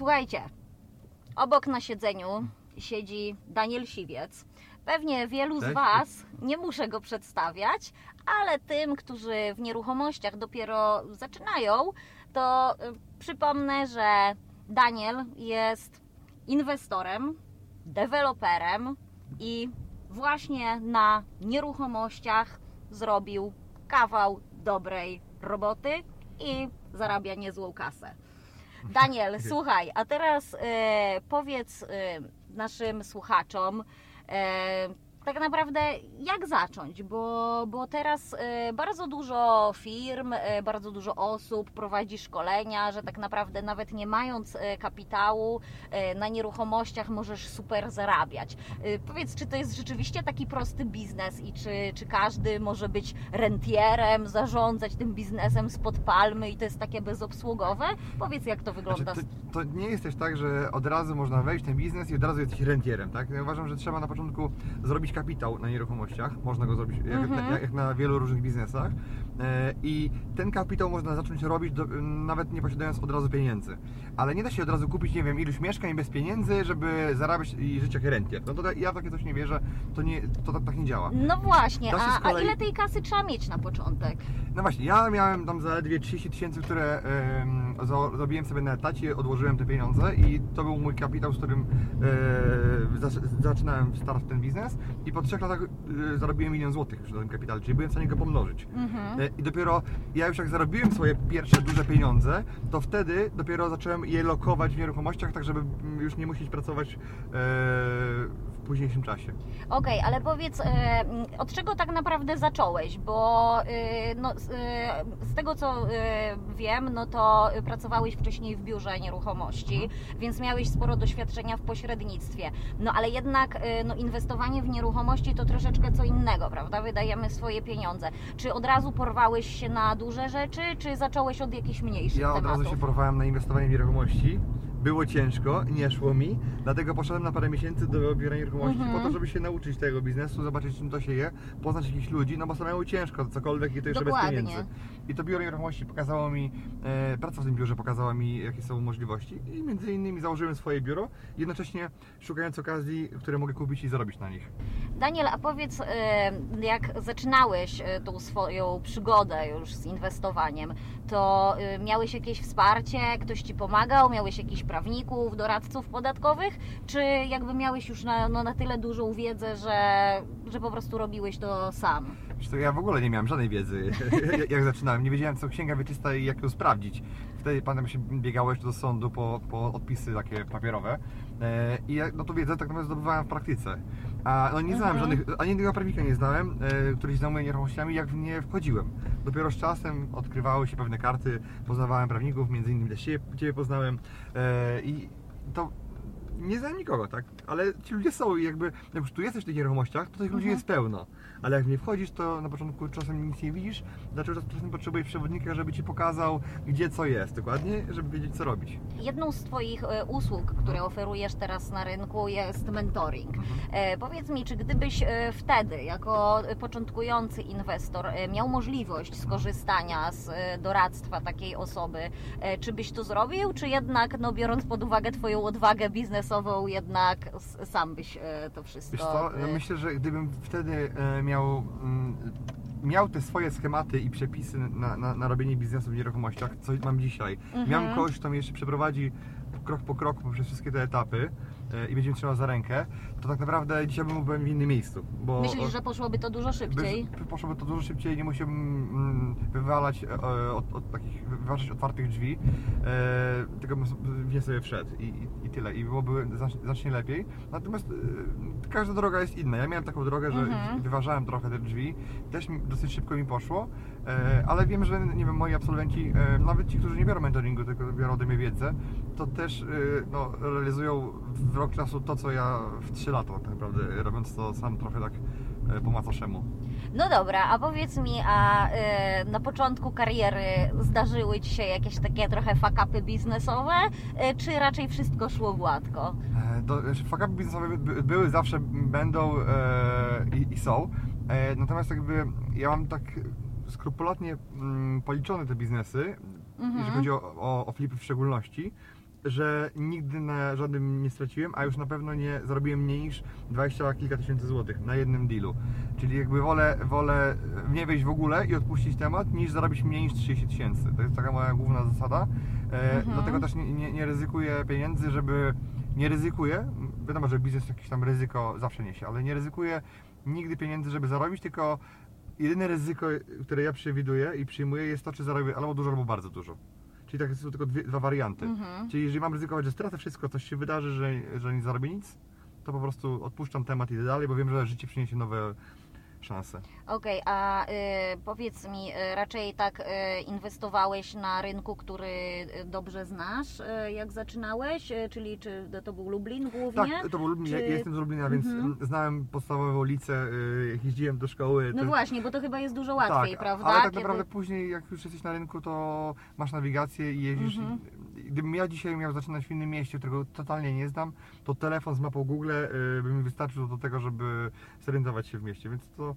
Słuchajcie, obok na siedzeniu siedzi Daniel Siwiec. Pewnie wielu z. Was, nie muszę go przedstawiać, ale tym, którzy w nieruchomościach dopiero zaczynają, to y, przypomnę, że Daniel jest inwestorem, deweloperem i właśnie na nieruchomościach zrobił kawał dobrej roboty i zarabia niezłą kasę. Daniel, słuchaj, a teraz e, powiedz e, naszym słuchaczom, e, tak naprawdę jak zacząć, bo, bo teraz e, bardzo dużo firm, e, bardzo dużo osób prowadzi szkolenia, że tak naprawdę nawet nie mając e, kapitału na nieruchomościach możesz super zarabiać. Powiedz, czy to jest rzeczywiście taki prosty biznes i czy, czy każdy może być rentierem, zarządzać tym biznesem spod palmy i to jest takie bezobsługowe? Powiedz, jak to wygląda. Znaczy, to, to nie jest też tak, że od razu można wejść w ten biznes i od razu jesteś rentierem, tak? Ja uważam, że trzeba na początku zrobić kapitał na nieruchomościach. Można go zrobić jak, Mhm. na, jak na wielu różnych biznesach. E, I ten kapitał można zacząć robić do, nawet nie posiadając od razu pieniędzy. Ale nie da się od razu kupić, nie wiem, iluś mieszkań bez pieniędzy, żeby zarabiać i żyć jak rentier. No to ja w takie coś nie wierzę, to, nie, to tak, tak nie działa. No właśnie, a, z a kolei- ile tej kasy trzeba mieć na początek? No właśnie, ja miałem tam zaledwie 30 tysięcy, które em, za- zrobiłem sobie na etacie, odłożyłem te pieniądze i to był mój kapitał, z którym e, zac- zaczynałem start w ten biznes i po trzech latach e, zarobiłem milion złotych na tym kapitale, czyli byłem w stanie go pomnożyć. Mhm. E, I dopiero ja już jak zarobiłem swoje pierwsze duże pieniądze, to wtedy dopiero zacząłem je lokować w nieruchomościach, tak żeby już nie musieć pracować e, w późniejszym czasie. Okej, ale powiedz, e, od czego tak naprawdę zacząłeś? Bo e, no, z, tego co wiem, no to pracowałeś wcześniej w biurze nieruchomości, więc miałeś sporo doświadczenia w pośrednictwie. No ale jednak e, no, inwestowanie w nieruchomości to troszeczkę co innego, prawda? Wydajemy swoje pieniądze. Czy od razu porwałeś się na duże rzeczy, czy zacząłeś od jakichś mniejszych Ja od tematów? razu się porwałem na inwestowanie w nieruchomości. Było ciężko, nie szło mi, dlatego poszedłem na parę miesięcy do biura nieruchomości Mhm. po to, żeby się nauczyć tego biznesu, zobaczyć czym to się je, poznać jakichś ludzi, no bo samemu ciężko, cokolwiek i to jeszcze Dokładnie. bez pieniędzy. I to biuro nieruchomości pokazało mi, e, praca w tym biurze pokazała mi jakie są możliwości i między innymi założyłem swoje biuro, jednocześnie szukając okazji, które mogę kupić i zarobić na nich. Daniel, a powiedz, e, jak zaczynałeś e, tą swoją przygodę już z inwestowaniem, to e, miałeś jakieś wsparcie, ktoś Ci pomagał, miałeś jakichś prawników, doradców podatkowych, czy jakby miałeś już na, no, na tyle dużą wiedzę, że, że po prostu robiłeś to sam? Ja w ogóle nie miałem żadnej wiedzy, jak- zaczynałem. Nie wiedziałem, co księga wieczysta i jak ją sprawdzić. Wtedy pamiętam, się biegałeś do sądu po, po odpisy takie papierowe e, i no, tą wiedzę tak naprawdę zdobywałem w praktyce. A no, nie znałem Mhm. żadnych, ani jednego prawnika nie znałem, e, który się zajmuje nieruchomościami, jak w nie wchodziłem. Dopiero z czasem odkrywały się pewne karty, poznawałem prawników, między innymi też Ciebie, ciebie poznałem e, i to nie znałem nikogo, tak? Ale ci ludzie są i jakby, jak już tu jesteś w tych nieruchomościach, to tych ludzi Mhm. jest pełno. Ale jak nie wchodzisz, to na początku czasem nic nie widzisz, dlaczego czasem potrzebujesz przewodnika, żeby ci pokazał, gdzie co jest, dokładnie, żeby wiedzieć, co robić. Jedną z Twoich e, usług, które oferujesz teraz na rynku jest mentoring. E, powiedz mi, czy gdybyś e, wtedy, jako początkujący inwestor, miał możliwość skorzystania z doradztwa takiej osoby, czy byś to zrobił, czy jednak, no, biorąc pod uwagę Twoją odwagę biznesową, jednak sam byś to wszystko... Wiesz co, ja myślę, że gdybym wtedy e, miał, mm, miał te swoje schematy i przepisy na, na, na robienie biznesu w nieruchomościach, co mam dzisiaj, Mhm. miałem kogoś, kto mnie jeszcze przeprowadzi krok po kroku poprzez wszystkie te etapy, i będzie mi trzymał za rękę, to tak naprawdę dzisiaj bym byłem w innym miejscu. Bo Myślisz, że poszłoby to dużo szybciej? by, poszłoby to dużo szybciej, nie musiałbym mm, wywalać e, od, od takich, wyważać otwartych drzwi, e, tylko bym sobie- sobie wszedł i, i, i tyle. I byłoby znacznie, znacznie lepiej. Natomiast e, każda droga jest inna. Ja miałem taką drogę, że Mhm. wyważałem trochę te drzwi, też dosyć szybko mi poszło, e, ale wiem, że nie wiem, moi absolwenci, e, nawet ci, którzy nie biorą mentoringu, tylko biorą ode mnie wiedzę, to też e, no, realizują w rok czasu to, co ja w 3 lata tak naprawdę, robiąc to sam trochę tak e, po macoszemu. No dobra, a powiedz mi, a y, na początku kariery zdarzyły Ci się jakieś takie trochę fakapy biznesowe, y, czy raczej wszystko szło gładko? E, znaczy, fuck-upy biznesowe by- były, zawsze będą e, i, i są. E, natomiast jakby ja mam tak skrupulatnie mm, policzone te biznesy, Mhm. jeżeli chodzi o, o, o flipy w szczególności, że nigdy na żadnym nie straciłem, a już na pewno nie zarobiłem mniej niż 20 kilka tysięcy złotych na jednym dealu. Czyli jakby wolę, wolę w nie wejść w ogóle i odpuścić temat, niż zarobić mniej niż 30 tysięcy. To jest taka moja główna zasada. E, Mhm. Dlatego też nie, nie, nie ryzykuję pieniędzy, żeby... Nie ryzykuję, wiadomo, że biznes jakieś tam ryzyko zawsze niesie, ale nie ryzykuję nigdy pieniędzy, żeby zarobić, tylko jedyne ryzyko, które ja przewiduję i przyjmuję jest to, czy zarobię albo dużo, albo bardzo dużo. Czyli tak są tylko dwie, dwa warianty. Mhm. Czyli jeżeli mam ryzykować, że stracę wszystko, coś się wydarzy, że, że nie zarobię nic, to po prostu odpuszczam temat i idę dalej, bo wiem, że życie przyniesie nowe szanse. Okej, a y, powiedz mi, y, raczej tak y, inwestowałeś na rynku, który y, dobrze znasz, y, jak zaczynałeś, y, czyli czy to był Lublin głównie? Tak, to był Lublin, ja Czy- jestem z Lublina, więc Mhm. znałem podstawowe ulice, jeździłem do szkoły. No to- właśnie, bo to chyba jest dużo łatwiej, tak, prawda? Ale tak Kiedy- naprawdę później, jak już jesteś na rynku, to masz nawigację i jeździsz. Mhm. Gdybym ja dzisiaj miał zaczynać w innym mieście, którego totalnie nie znam, to telefon z mapą Google y, by mi wystarczył do tego, żeby zorientować się w mieście, więc to...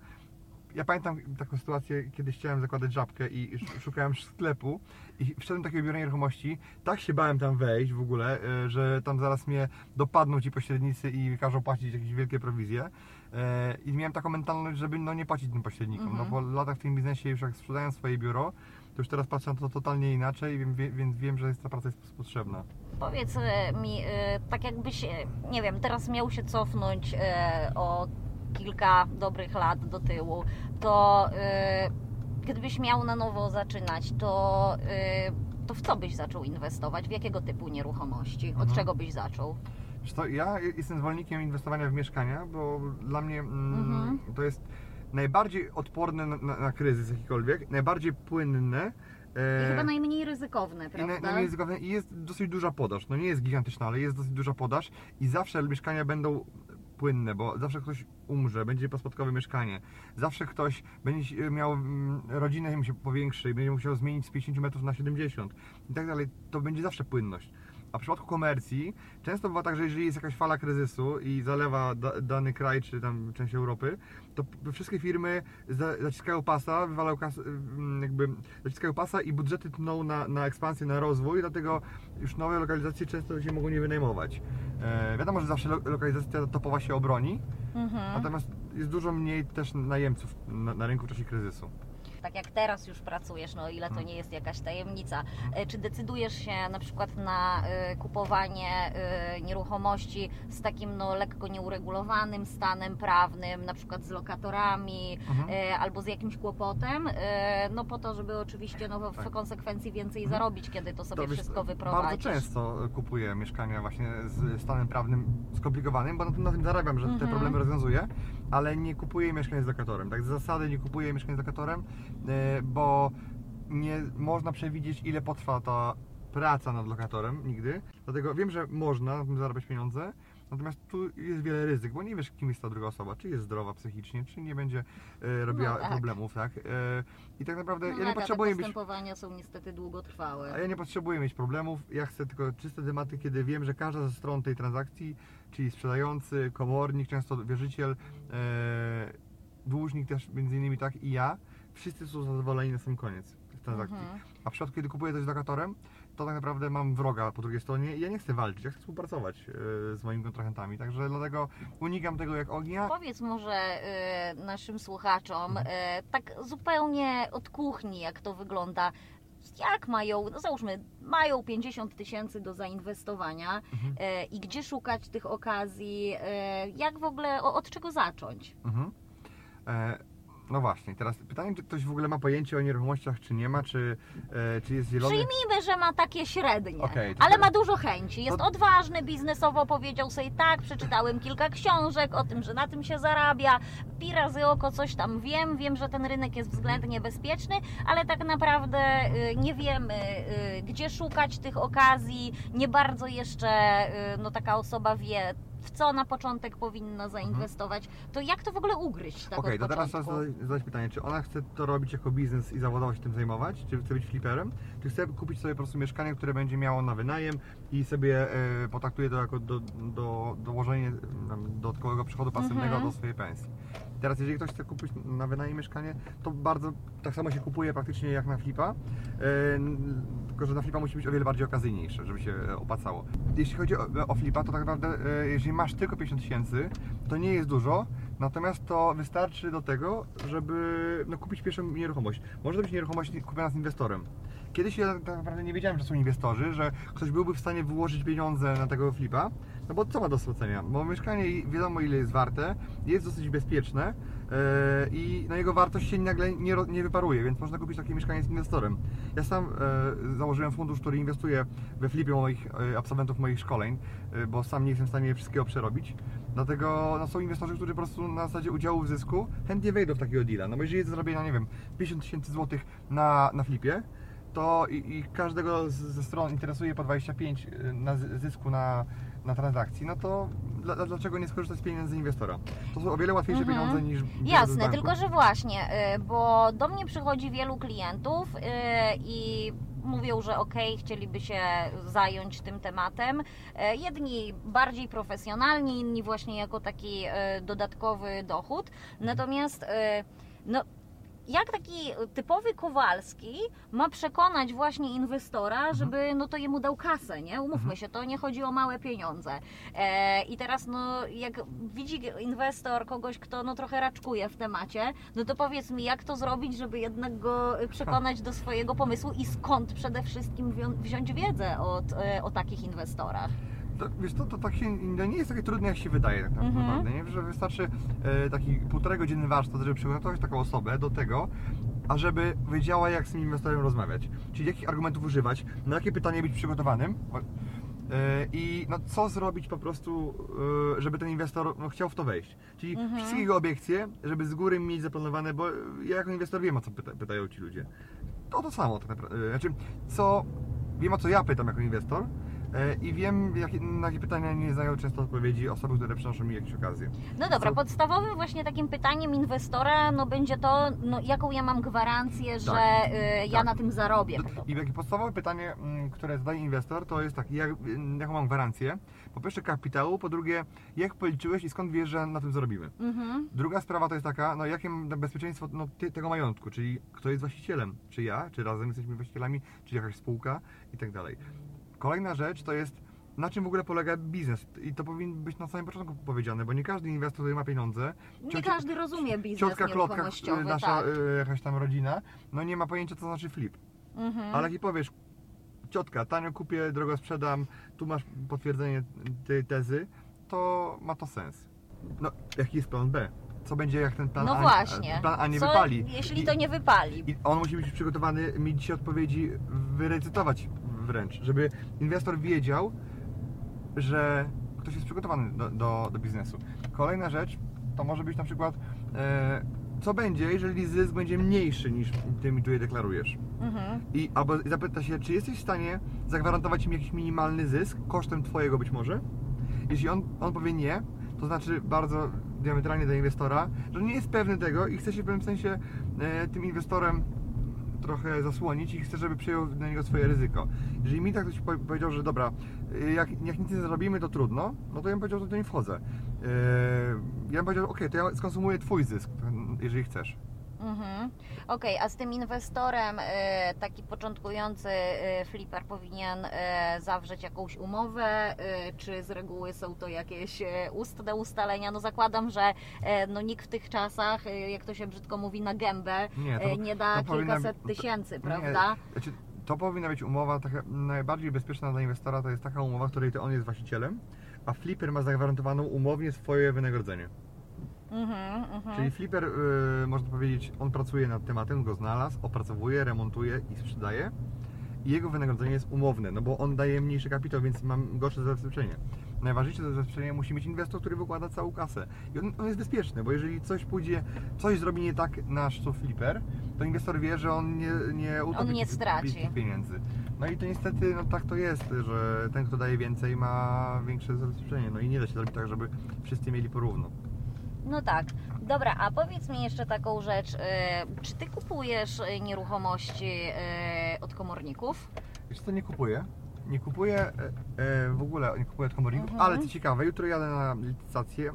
Ja pamiętam taką sytuację, kiedyś chciałem zakładać żabkę i sz- szukałem sklepu i wszedłem do takiego biura nieruchomości, tak się bałem tam wejść w ogóle, y, że tam zaraz mnie dopadną ci pośrednicy i każą płacić jakieś wielkie prowizje. E, I miałem taką mentalność, żeby no, nie płacić tym pośrednikom, Mhm. no bo lata w tym biznesie już jak sprzedają swoje biuro, to już teraz patrzę na to totalnie inaczej, więc wiem, że jest ta praca jest potrzebna. Powiedz y, mi, y, tak jakbyś, y, nie wiem, teraz miał się cofnąć o kilka dobrych lat do tyłu, to gdybyś miał na nowo zaczynać, to, to w co byś zaczął inwestować? W jakiego typu nieruchomości? Od Mhm. czego byś zaczął? Co, ja jestem zwolennikiem inwestowania w mieszkania, bo dla mnie mm, Mhm. to jest najbardziej odporne na, na, na kryzys jakikolwiek, najbardziej płynne. I e, chyba najmniej ryzykowne, I na, prawda? na ryzykowne i jest dosyć duża podaż. No nie jest gigantyczna, ale jest dosyć duża podaż i zawsze mieszkania będą płynne, bo zawsze ktoś umrze, będzie pospadkowe mieszkanie. Zawsze ktoś będzie miał mm, rodzinę się powiększy i będzie musiał zmienić z 50 metrów na 70 i tak dalej. To będzie zawsze płynność. A w przypadku komercji często bywa tak, że jeżeli jest jakaś fala kryzysu i zalewa da, dany kraj czy tam część Europy, to wszystkie firmy za, zaciskają pasa, wywalają kas, mm, jakby zaciskają pasa i budżety tną na, na ekspansję, na rozwój, dlatego już nowe lokalizacje często się mogą nie wynajmować. E, wiadomo, że zawsze lo, lokalizacja topowa się obroni, Mhm. natomiast jest dużo mniej też najemców na, na rynku w czasie kryzysu. Tak jak teraz już pracujesz, no ile to Mhm. nie jest jakaś tajemnica, e, czy decydujesz się na przykład na e, kupowanie e, nieruchomości z takim no lekko nieuregulowanym stanem prawnym, na przykład z lokatorami Mhm. albo z jakimś kłopotem, no po to, żeby oczywiście no, w Tak. konsekwencji więcej Mhm. zarobić, kiedy to sobie To wszystko Bardzo wyprowadzisz. często kupuję mieszkania właśnie z stanem prawnym skomplikowanym, bo na tym, na tym zarabiam, że te Mhm. problemy rozwiązuję, ale nie kupuję mieszkań z lokatorem. Tak z zasady nie kupuję mieszkań z lokatorem, bo nie można przewidzieć ile potrwa ta praca nad lokatorem nigdy. Dlatego wiem, że można na tym zarabiać pieniądze, natomiast tu jest wiele ryzyk, bo nie wiesz kim jest ta druga osoba, czy jest zdrowa psychicznie, czy nie będzie e, robiła No tak. problemów, tak? E, I tak naprawdę No, ja nie potrzebuję te postępowania są niestety długotrwałe. a ja nie potrzebuję mieć problemów, ja chcę tylko czyste tematy, kiedy wiem, że każda ze stron tej transakcji, czyli sprzedający, komornik, często wierzyciel, e, dłużnik też między innymi tak i ja, wszyscy są zadowoleni na sam koniec transakcji. Mhm. A w przypadku, kiedy kupuję coś z lokatorem, to tak naprawdę mam wroga po drugiej stronie i ja nie chcę walczyć, ja chcę współpracować e, z moimi kontrahentami, także dlatego unikam tego jak ognia. Powiedz może y, naszym słuchaczom, Mhm. y, tak zupełnie od kuchni, jak to wygląda. jak mają, no załóżmy, mają 50 tysięcy do zainwestowania Mhm. e, i gdzie szukać tych okazji, e, jak w ogóle, o, od czego zacząć? Mhm. E, no właśnie, teraz pytanie, czy ktoś w ogóle ma pojęcie o nieruchomościach, czy nie ma, czy, e, czy jest zielony? Przyjmijmy, że ma takie średnie, to ale ma dużo chęci. Jest to- odważny biznesowo, powiedział sobie tak, przeczytałem kilka książek o tym, że na tym się zarabia, pi razy oko coś tam wiem, wiem, że ten rynek jest względnie bezpieczny, ale tak naprawdę y, nie wiemy, y, gdzie szukać tych okazji, nie bardzo jeszcze y, no, taka osoba wie, w co na początek powinna zainwestować, to jak to w ogóle ugryźć tak Okej, od to teraz początku? trzeba zadać, zadać pytanie, czy ona chce to robić jako biznes i zawodowo się tym zajmować, czy chce być fliperem, czy chce kupić sobie po prostu mieszkanie, które będzie miało na wynajem i sobie e, potraktuje to jako do, do, dołożenie em, dodatkowego przychodu pasywnego Mhm. do swojej pensji. Teraz jeżeli ktoś chce kupić na wynajem mieszkanie, to bardzo tak samo się kupuje praktycznie jak na flipa, e, n- tylko że na flipa musi być o wiele bardziej okazyjniejsze, żeby się e, opłacało. Jeśli chodzi o, o flipa, to tak naprawdę e, jeżeli masz tylko 50 tysięcy, to nie jest dużo, natomiast to wystarczy do tego, żeby no, kupić pierwszą nieruchomość. Może to być nieruchomość kupiona z inwestorem. Kiedyś ja tak naprawdę nie wiedziałem, że są inwestorzy, że ktoś byłby w stanie wyłożyć pieniądze na tego flipa, no bo co ma do stracenia? Bo mieszkanie wiadomo ile jest warte, jest dosyć bezpieczne yy, i no, jego wartość się nagle nie, nie wyparuje, więc można kupić takie mieszkanie z inwestorem. Ja sam e, założyłem fundusz, który inwestuje we flipie moich e, absolwentów moich szkoleń, bo sam nie jestem w stanie wszystkiego przerobić. Dlatego no, są inwestorzy, którzy po prostu na zasadzie udziału w zysku chętnie wejdą w takiego deala. No bo jeżeli jest zrobienia, nie wiem, 50 tysięcy złotych na, na flipie, to i, i każdego z, ze stron interesuje po 25 y, na zysku na, na transakcji, no to dla, dla- dlaczego nie skorzystać z pieniędzy inwestora? To są o wiele łatwiejsze Mhm. pieniądze niż Jasne, tylko że właśnie, y, bo do mnie przychodzi wielu klientów y, i mówią, że okej, chcieliby się zająć tym tematem. Y, Jedni bardziej profesjonalni, inni właśnie jako taki dodatkowy dochód. Natomiast y, no jak taki typowy Kowalski ma przekonać właśnie inwestora, żeby no to jemu dał kasę, nie? Umówmy Mhm. się, to nie chodzi o małe pieniądze. E, I teraz no jak widzi inwestor kogoś, kto no trochę raczkuje w temacie, no to powiedz mi, jak to zrobić, żeby jednak go przekonać do swojego pomysłu i skąd przede wszystkim wzią- wziąć wiedzę od, e, o takich inwestorach? To, wiesz, to, to tak się, no nie jest takie trudne, jak się wydaje tak Mhm. naprawdę, nie? że wystarczy e, taki półtorej godziny warsztat, żeby przygotować taką osobę do tego, ażeby wiedziała, jak z tym inwestorem rozmawiać. Czyli jakich argumentów używać, na jakie pytanie być przygotowanym e, i no, co zrobić po prostu, e, żeby ten inwestor no, chciał w to wejść. Czyli Mhm. wszystkie jego obiekcje, żeby z góry mieć zaplanowane, bo ja jako inwestor wiem, o co pyta, pytają ci ludzie. To to samo tak naprawdę. E, Znaczy, co, wiem o co ja pytam jako inwestor, I wiem, jakie, na jakie pytania nie znają często odpowiedzi osoby, które przynoszą mi jakieś okazje. No dobra, Co- podstawowym właśnie takim pytaniem inwestora no będzie to, no, jaką ja mam gwarancję, że y, ja tak. na tym zarobię. I takie podstawowe pytanie, mm, które zadaje inwestor, to jest takie, jak, mm, jaką mam gwarancję? Po pierwsze kapitału, po drugie, jak policzyłeś i skąd wiesz, że na tym zarobimy? Mhm. Druga sprawa to jest taka, no jakie mam bezpieczeństwo no, tego majątku, czyli kto jest właścicielem, czy ja, czy razem jesteśmy właścicielami, czy jakaś spółka i tak dalej. Kolejna rzecz to jest, na czym w ogóle polega biznes i to powinno być na samym początku powiedziane, bo nie każdy inwestor, który ma pieniądze, Nie każdy rozumie biznes ciotka Klotka, y, nasza tak. y, jakaś tam rodzina, no nie ma pojęcia co znaczy flip. Mhm. Ale jak powiesz, ciotka, tanio kupię, drogo sprzedam, tu masz potwierdzenie tej tezy, to ma to sens. No, jaki jest plan B? Co będzie jak ten plan no A, plan A nie Co, wypali? Jeśli I- to nie wypali. I on musi być przygotowany, mieć dzisiaj odpowiedzi wyrecytować wręcz, żeby inwestor wiedział, że ktoś jest przygotowany do, do, do biznesu. Kolejna rzecz to może być na przykład, e, co będzie, jeżeli zysk będzie mniejszy niż ty mi tutaj deklarujesz. Mhm. I albo zapyta się, czy jesteś w stanie zagwarantować im jakiś minimalny zysk, kosztem twojego być może? Jeśli on, on powie nie, to znaczy bardzo diametralnie do inwestora, że nie jest pewny tego i chce się w pewnym sensie e, tym inwestorem trochę zasłonić i chce, żeby przyjął na niego swoje ryzyko. Jeżeli mi tak ktoś powie- powiedział, że dobra, e, jak, jak nic nie zrobimy, to trudno, no to ja bym powiedział, że to nie wchodzę. E, ja bym powiedział, ok, to ja skonsumuję twój zysk, jeżeli chcesz. Mhm. Okej, a z tym inwestorem e, taki początkujący e, flipper powinien e, zawrzeć jakąś umowę, czy z reguły są to jakieś ustne ustalenia? No zakładam, że no nikt w tych czasach, jak to się brzydko mówi, na gębę Nie, to- nie da to powinna kilkaset tysięcy, Nie, prawda? Znaczy, to powinna być umowa taka najbardziej bezpieczna dla inwestora, to jest taka umowa, w której to on jest właścicielem, a flipper ma zagwarantowaną umownie swoje wynagrodzenie. Mhm, mhm. Czyli flipper, y, można powiedzieć, on pracuje nad tematem, go znalazł, opracowuje, remontuje i sprzedaje. I jego wynagrodzenie jest umowne, no bo on daje mniejszy kapitał, więc mam gorsze zabezpieczenie. Najważniejsze zabezpieczenie musi mieć inwestor, który wykłada całą kasę. I on, on jest bezpieczny, bo jeżeli coś pójdzie, coś zrobi nie tak nasz co flipper, to inwestor wie, że on nie, nie utopi On nie tych- straci. tych pieniędzy. No i to niestety no, tak to jest, że ten, kto daje więcej, ma większe zabezpieczenie. No i nie da się zrobić tak, żeby wszyscy mieli porówno. No tak. Dobra, a powiedz mi jeszcze taką rzecz. e, Czy ty kupujesz e, nieruchomości e, od komorników? Wiesz co, nie kupuję. Nie kupuję e, e, w ogóle, nie kupuję od komorników, Mhm. ale co ciekawe, jutro jadę na licytację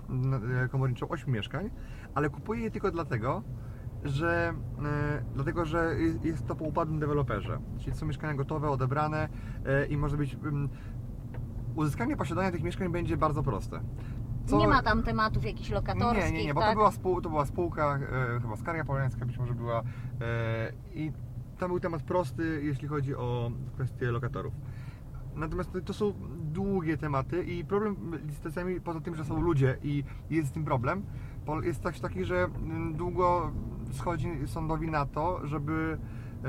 e, komorniczą 8 mieszkań, ale kupuję je tylko dlatego, że e, dlatego, że jest, to po upadłym deweloperze. Czyli są mieszkania gotowe, odebrane e, i może być mm, uzyskanie posiadania tych mieszkań będzie bardzo proste. Co- Nie ma tam tematów jakichś lokatorskich, nie, nie, nie, bo tak? to, była spół, to była spółka, e, chyba Skarga Polańska być może była e, i tam był temat prosty, jeśli chodzi o kwestie lokatorów. Natomiast to, są długie tematy i problem z licytacjami, poza tym, że są ludzie i jest z tym problem, jest też taki, że mm, długo schodzi sądowi na to, żeby e,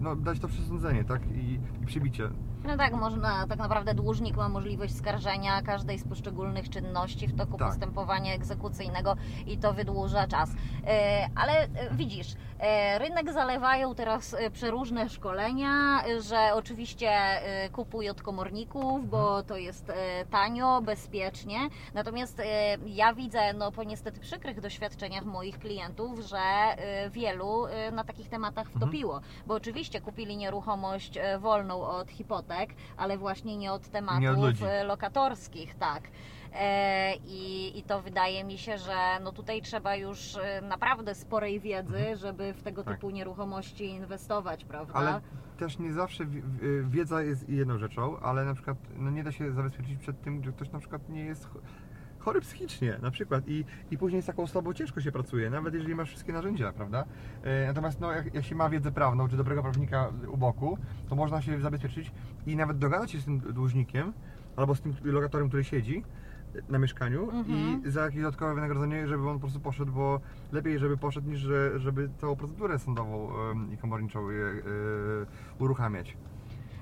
no, dać to przesądzenie, tak, i, i przybicie. No tak, można, tak naprawdę dłużnik ma możliwość skarżenia każdej z poszczególnych czynności w toku Tak. postępowania egzekucyjnego i to wydłuża czas. E, ale e, widzisz, e, rynek zalewają teraz przeróżne szkolenia, że oczywiście kupuj od komorników, bo to jest tanio, bezpiecznie. Natomiast ja widzę, no po niestety przykrych doświadczeniach moich klientów, że wielu na takich tematach wtopiło. Bo oczywiście kupili nieruchomość wolną od hipotek, ale właśnie nie od tematów Nie od e, lokatorskich, tak. E, I, I to wydaje mi się, że no tutaj trzeba już e, naprawdę sporej wiedzy, żeby w tego Tak. typu nieruchomości inwestować, prawda? Ale też nie zawsze wi- wi- wiedza jest jedną rzeczą, ale na przykład no nie da się zabezpieczyć przed tym, że ktoś na przykład nie jest chory psychicznie na przykład i, i później z taką osobą ciężko się pracuje, nawet jeżeli masz wszystkie narzędzia, prawda? E, Natomiast no, jak, jak się ma wiedzę prawną, czy dobrego prawnika u boku, to można się zabezpieczyć i nawet dogadać się z tym dłużnikiem albo z tym lokatorem, który siedzi na mieszkaniu Mhm. i za jakieś dodatkowe wynagrodzenie, żeby on po prostu poszedł, bo lepiej, żeby poszedł, niż że, żeby całą procedurę sądową i komorniczą e, e, uruchamiać.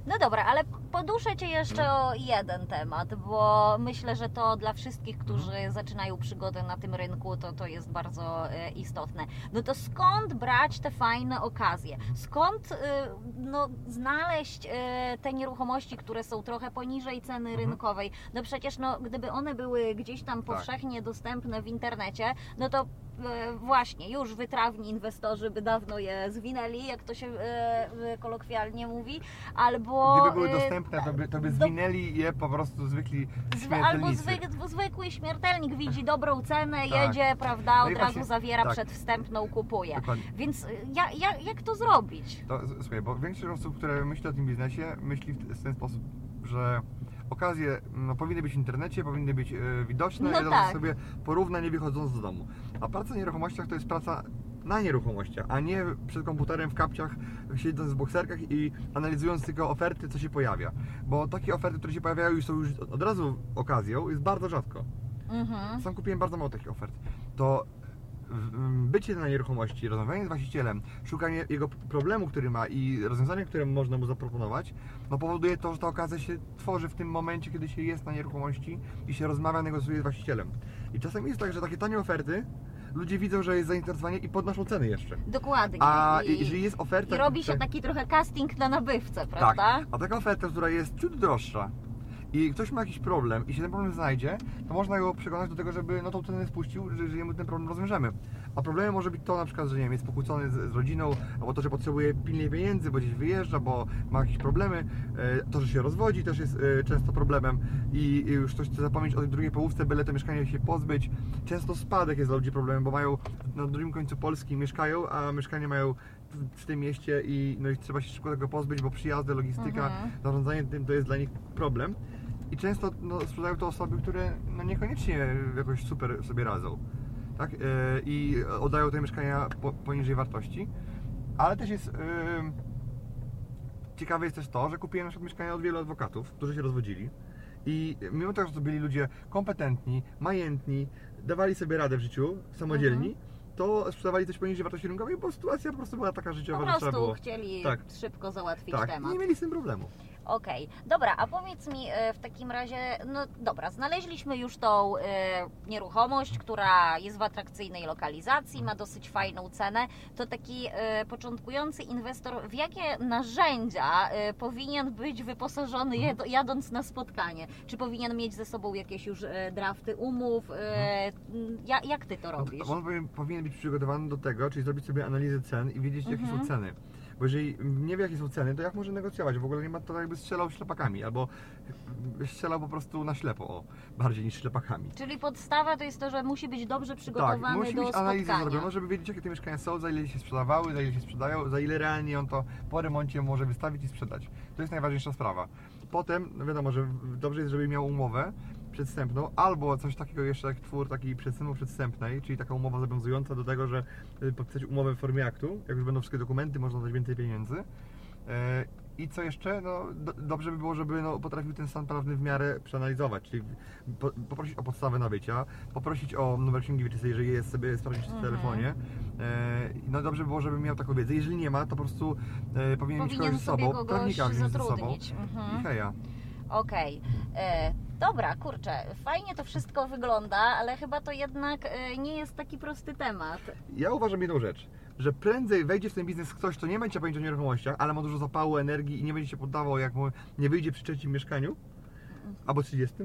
No dobra, ale poduszę Cię jeszcze o jeden temat, bo myślę, że to dla wszystkich, którzy zaczynają przygodę na tym rynku, to, to jest bardzo e, istotne. No to skąd brać te fajne okazje? Skąd e, no, znaleźć e, te nieruchomości, które są trochę poniżej ceny Mhm. rynkowej? No przecież no, gdyby one były gdzieś tam Tak. powszechnie dostępne w internecie, no to właśnie już wytrawni inwestorzy by dawno je zwinęli, jak to się e, e, kolokwialnie mówi, albo Gdyby były e, dostępne, to by, to by zwinęli je po prostu zwykli Zwy, albo zwyk, zwykły śmiertelnik widzi dobrą cenę, Tak. jedzie, prawda, No od i razu właśnie- zawiera tak. przedwstępną, kupuje. Dokładnie. Więc ja, ja, jak to zrobić? To, słuchaj, bo większość osób, które myśli o tym biznesie, myśli w ten sposób, że okazje no, powinny być w internecie, powinny być e, widoczne No tak. sobie porówna nie wychodząc z domu. A praca w nieruchomościach to jest praca na nieruchomościach, a nie przed komputerem w kapciach, siedząc w bokserkach i analizując tylko oferty, co się pojawia. Bo takie oferty, które się pojawiają i są już od razu okazją, jest bardzo rzadko. Mhm. Sam kupiłem bardzo mało takich ofert. To bycie na nieruchomości, rozmawianie z właścicielem, szukanie jego problemu, który ma i rozwiązania, które można mu zaproponować, no powoduje to, że ta okazja się tworzy w tym momencie, kiedy się jest na nieruchomości i się rozmawia, negocjuje z właścicielem. I czasem jest tak, że takie tanie oferty, ludzie widzą, że jest zainteresowanie i podnoszą ceny jeszcze. Dokładnie. A I, jeżeli jest oferta... i robi się tak- taki trochę casting na nabywcę, tak, prawda? a taka oferta, która jest ciut droższa i ktoś ma jakiś problem i się ten problem znajdzie, to można go przekonać do tego, żeby no tą cenę spuścił, że, że ten problem rozwiążemy. A problemem może być to na przykład, że nie wiem, jest pokłócony z, z rodziną, albo to, że potrzebuje pilnie pieniędzy, bo gdzieś wyjeżdża, bo ma jakieś problemy. E, To, że się rozwodzi też jest e, często problemem i już ktoś chce zapomnieć o tej drugiej połówce, byle to mieszkanie się pozbyć. Często spadek jest dla ludzi problemem, bo mają na drugim końcu Polski mieszkają, a mieszkanie mają w, w tym mieście i, no i trzeba się szybko tego pozbyć, bo przyjazdy, logistyka, Mhm. zarządzanie tym to jest dla nich problem. I często no, sprzedają to osoby, które no, niekoniecznie jakoś super sobie radzą. Tak? E, I oddają te mieszkania po, poniżej wartości. Ale też jest. ciekawe jest też to, że kupiłem na przykład mieszkania od wielu adwokatów, którzy się rozwodzili. I mimo tego, że to byli ludzie kompetentni, majętni, dawali sobie radę w życiu, samodzielni, Mhm. to sprzedawali coś poniżej wartości rynkowej, bo sytuacja po prostu była taka Po życiowa, że trzeba prostu było. chcieli Tak. szybko załatwić Tak, temat. i nie mieli z tym problemu. Okej, dobra, a powiedz mi e, w takim razie, no dobra, znaleźliśmy już tą e, nieruchomość, która jest w atrakcyjnej lokalizacji, ma dosyć fajną cenę. To taki e, początkujący inwestor, w jakie narzędzia e, powinien być wyposażony Mhm. jed, jadąc na spotkanie? Czy powinien mieć ze sobą jakieś już drafty umów? Ja, jak ty to robisz? Mhm. On powinien, powinien być przygotowany do tego, czyli zrobić sobie analizę cen i wiedzieć, jakie Mhm. są ceny. Bo jeżeli nie wie, jakie są ceny, to jak może negocjować? W ogóle nie ma to jakby strzelał ślepakami, albo strzelał po prostu na ślepo, o, bardziej niż ślepakami. Czyli podstawa to jest to, że musi być dobrze Tak, przygotowany musi do mieć analizę zrobioną, żeby wiedzieć, jakie te mieszkania są, za ile się sprzedawały, za ile się sprzedają, za ile realnie on to po remoncie może wystawić i sprzedać. To jest najważniejsza sprawa. Potem, no wiadomo, że dobrze jest, żeby miał umowę przedstępną, albo coś takiego jeszcze jak twór takiej przedstępu przedstępnej, czyli taka umowa zobowiązująca do tego, że y, podpisać umowę w formie aktu, jak już będą wszystkie dokumenty, można dać więcej pieniędzy. E, I co jeszcze? No, do, dobrze by było, żeby no, potrafił ten stan prawny w miarę przeanalizować, czyli po, poprosić o podstawę nabycia, poprosić o numer księgi wieczystej, jeżeli jest sobie sprawdzić w Mhm. telefonie. E, no dobrze by było, żeby miał taką wiedzę. Jeżeli nie ma, to po prostu e, powinien, mieć Powinien kogoś z sobą, prawnika wziąć ze sobą. Mhm. i heja. Okej. E, Dobra, kurczę, fajnie to wszystko wygląda, ale chyba to jednak e, nie jest taki prosty temat. Ja uważam jedną rzecz, że prędzej wejdzie w ten biznes ktoś, kto nie będzie pamiętać o nieruchomościach, ale ma dużo zapału, energii i nie będzie się poddawał, jak nie wyjdzie przy trzecim mieszkaniu albo 30,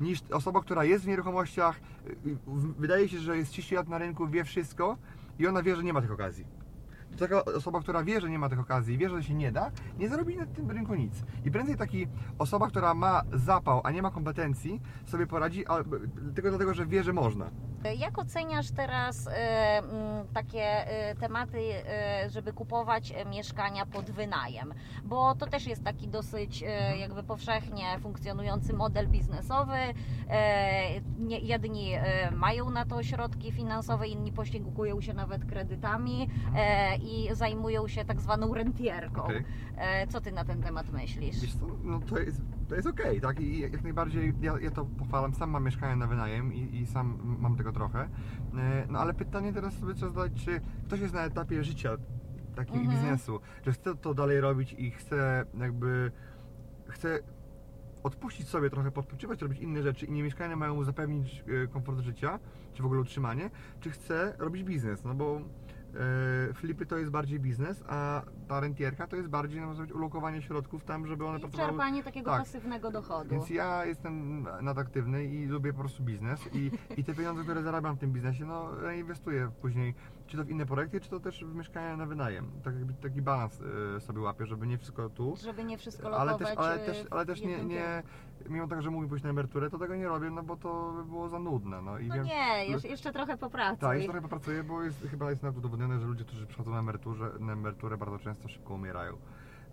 niż osoba, która jest w nieruchomościach, y, y, wydaje się, że jest 30 lat na rynku, wie wszystko i ona wie, że nie ma tych okazji. Taka osoba, która wie, że nie ma tych okazji, wie, że się nie da, nie zarobi na tym rynku nic. I prędzej taki osoba, która ma zapał, a nie ma kompetencji, sobie poradzi, ale, tylko dlatego, że wie, że można. Jak oceniasz teraz e, takie e, tematy, e, żeby kupować mieszkania pod wynajem? Bo to też jest taki dosyć e, jakby powszechnie funkcjonujący model biznesowy. Jedni mają na to środki finansowe, inni posiłkują się nawet kredytami i zajmują się tak zwaną rentierką. E, Co ty na ten temat myślisz? Wiesz co, no to jest, to jest okej, tak? I jak najbardziej ja, ja to pochwalam. Sam mam mieszkanie na wynajem i, i sam mam tego trochę. E, No ale pytanie teraz sobie trzeba zadać, czy ktoś jest na etapie życia takiego Mhm. biznesu, że chce to dalej robić i chce jakby chce odpuścić sobie trochę, podpoczywać, robić inne rzeczy i nie mieszkania mają mu zapewnić e, komfort życia, czy w ogóle utrzymanie, czy chce robić biznes, no bo flipy to jest bardziej biznes, a ta rentierka to jest bardziej, no, powiedzieć, ulokowanie środków tam, żeby one I pracowały czerpanie takiego tak. pasywnego dochodu. więc ja jestem nadaktywny i lubię po prostu biznes i, i te pieniądze, które zarabiam w tym biznesie, no reinwestuję później, czy to w inne projekty, czy to też w mieszkania na wynajem. Tak jakby taki balans y, sobie łapię, żeby nie wszystko tu, Żeby nie wszystko ale lokować też, ale też, ale też nie, nie, mimo tego, że mógł pójść na emeryturę, to tego nie robię, no bo to by było za nudne, no i No wiem... nie, jeszcze, jeszcze trochę popracuj. Tak, jeszcze trochę popracuję, bo jest, chyba jest nawet udowodnione, że ludzie, którzy przychodzą na emeryturę, na emeryturę bardzo często szybko umierają.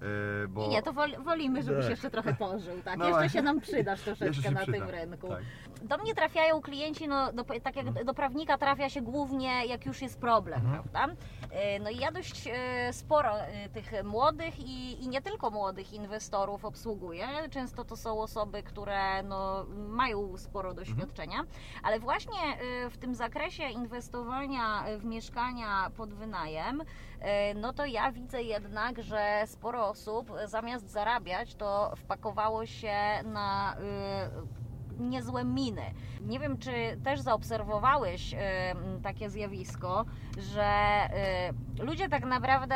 Yy, bo... Nie, to wol, wolimy, żebyś Tak. jeszcze trochę pożył, tak? No jeszcze właśnie. się nam przydasz troszeczkę na przyda. tym rynku. Tak. Do mnie trafiają klienci, no, do, tak jak Mhm. do prawnika trafia się głównie, jak już jest problem, Mhm. prawda? E, No i ja dość e, sporo tych młodych i, i nie tylko młodych inwestorów obsługuję. Często to są osoby, które no, mają sporo doświadczenia, ale właśnie w tym zakresie inwestowania w mieszkania pod wynajem, no to ja widzę jednak, że sporo osób e, zamiast zarabiać, to wpakowało się na y, niezłe miny. Nie wiem, czy też zaobserwowałeś y, takie zjawisko, że y, ludzie tak naprawdę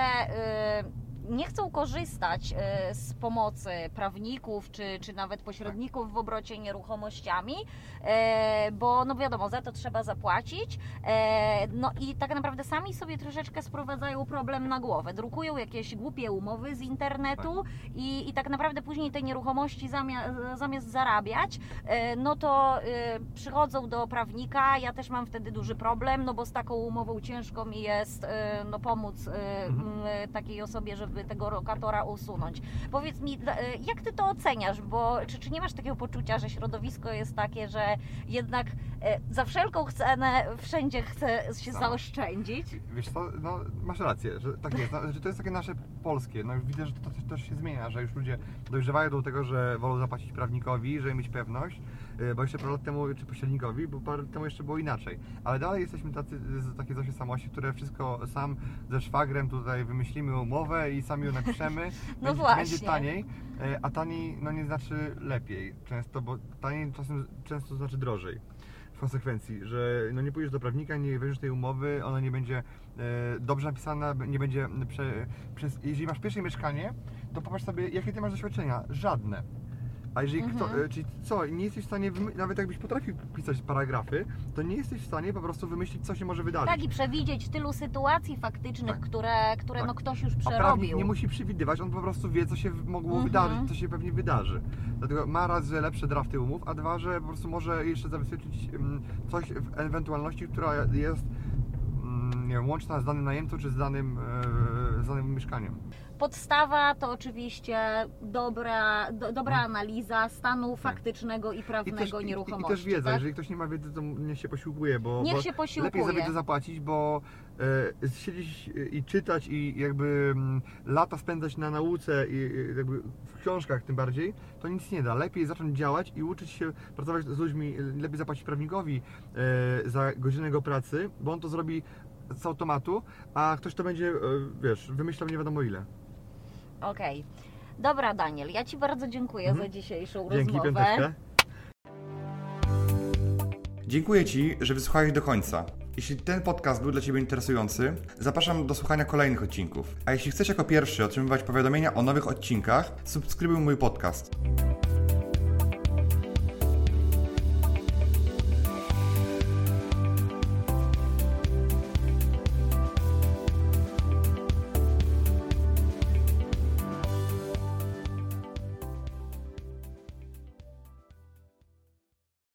nie chcą korzystać y, z pomocy prawników czy, czy nawet pośredników w obrocie nieruchomościami, e, bo no wiadomo, za to trzeba zapłacić. E, No i tak naprawdę sami sobie troszeczkę sprowadzają problem na głowę. Drukują jakieś głupie umowy z internetu i, i tak naprawdę później te nieruchomości zamiast, zamiast zarabiać, e, no to e, przychodzą do prawnika. Ja też mam wtedy duży problem, no bo z taką umową ciężko mi jest e, no, pomóc e, Mhm. takiej osobie, żeby tego lokatora usunąć. Powiedz mi, e, jak ty to oceniasz? Bo czy, czy nie masz takiego poczucia, że środowisko jest takie, że jednak e, za wszelką cenę wszędzie chce się Tak. zaoszczędzić? Wiesz co, no masz rację, że tak jest. No, że to jest takie nasze polskie. No widzę, że to też, się zmienia, że już ludzie dojrzewają do tego, że wolą zapłacić prawnikowi, żeby mieć pewność, bo jeszcze parę lat temu, czy pośrednikowi, bo parę lat temu jeszcze było inaczej. Ale dalej jesteśmy tacy, z- takie Zosie samości, które wszystko sam ze szwagrem tutaj wymyślimy umowę i sami ją napiszemy. No będzie, właśnie. będzie taniej, y, a taniej no nie znaczy lepiej często, bo taniej czasem często znaczy drożej w konsekwencji, że no nie pójdziesz do prawnika, nie weźmiesz tej umowy, ona nie będzie e, dobrze napisana, nie będzie prze, przez, jeżeli masz pierwsze mieszkanie, to popatrz sobie, jakie ty masz doświadczenia, żadne. A jeżeli kto, Mhm. e, czyli co, nie jesteś w stanie, nawet jakbyś potrafił pisać paragrafy, to nie jesteś w stanie po prostu wymyślić, co się może wydarzyć. Tak i przewidzieć tylu sytuacji faktycznych, Tak. które, które Tak. no ktoś już A prawnik przerobił. nie musi przewidywać, on po prostu wie, co się mogło Mhm. wydarzyć, co się pewnie wydarzy. Dlatego ma raz, że lepsze drafty umów, a dwa, że po prostu może jeszcze zabezpieczyć mm, coś w ewentualności, która jest mm, nie wiem, łączna z danym najemcą, czy z danym, e, z danym mieszkaniem. Podstawa to oczywiście dobra, do, dobra Mhm. analiza stanu faktycznego i prawnego i, nieruchomości. I też wiedza, tak? jeżeli ktoś nie ma wiedzy, to niech się posiłkuje, bo, Niech bo się posiłkuje. lepiej za wiedzę zapłacić, bo e, siedzieć i czytać i jakby mm, lata spędzać na nauce i i jakby w książkach tym bardziej, to nic nie da. Lepiej zacząć działać i uczyć się pracować z ludźmi, lepiej zapłacić prawnikowi e, za godzinę jego pracy, bo on to zrobi z automatu, a ktoś to będzie, e, wiesz, wymyślał nie wiadomo ile. Okej. Dobra, Daniel, ja Ci bardzo dziękuję Mhm. za dzisiejszą Dzięki, rozmowę. piąteczkę. Dziękuję Ci, że wysłuchałeś do końca. Jeśli ten podcast był dla Ciebie interesujący, zapraszam do słuchania kolejnych odcinków. A jeśli chcesz jako pierwszy otrzymywać powiadomienia o nowych odcinkach, subskrybuj mój podcast.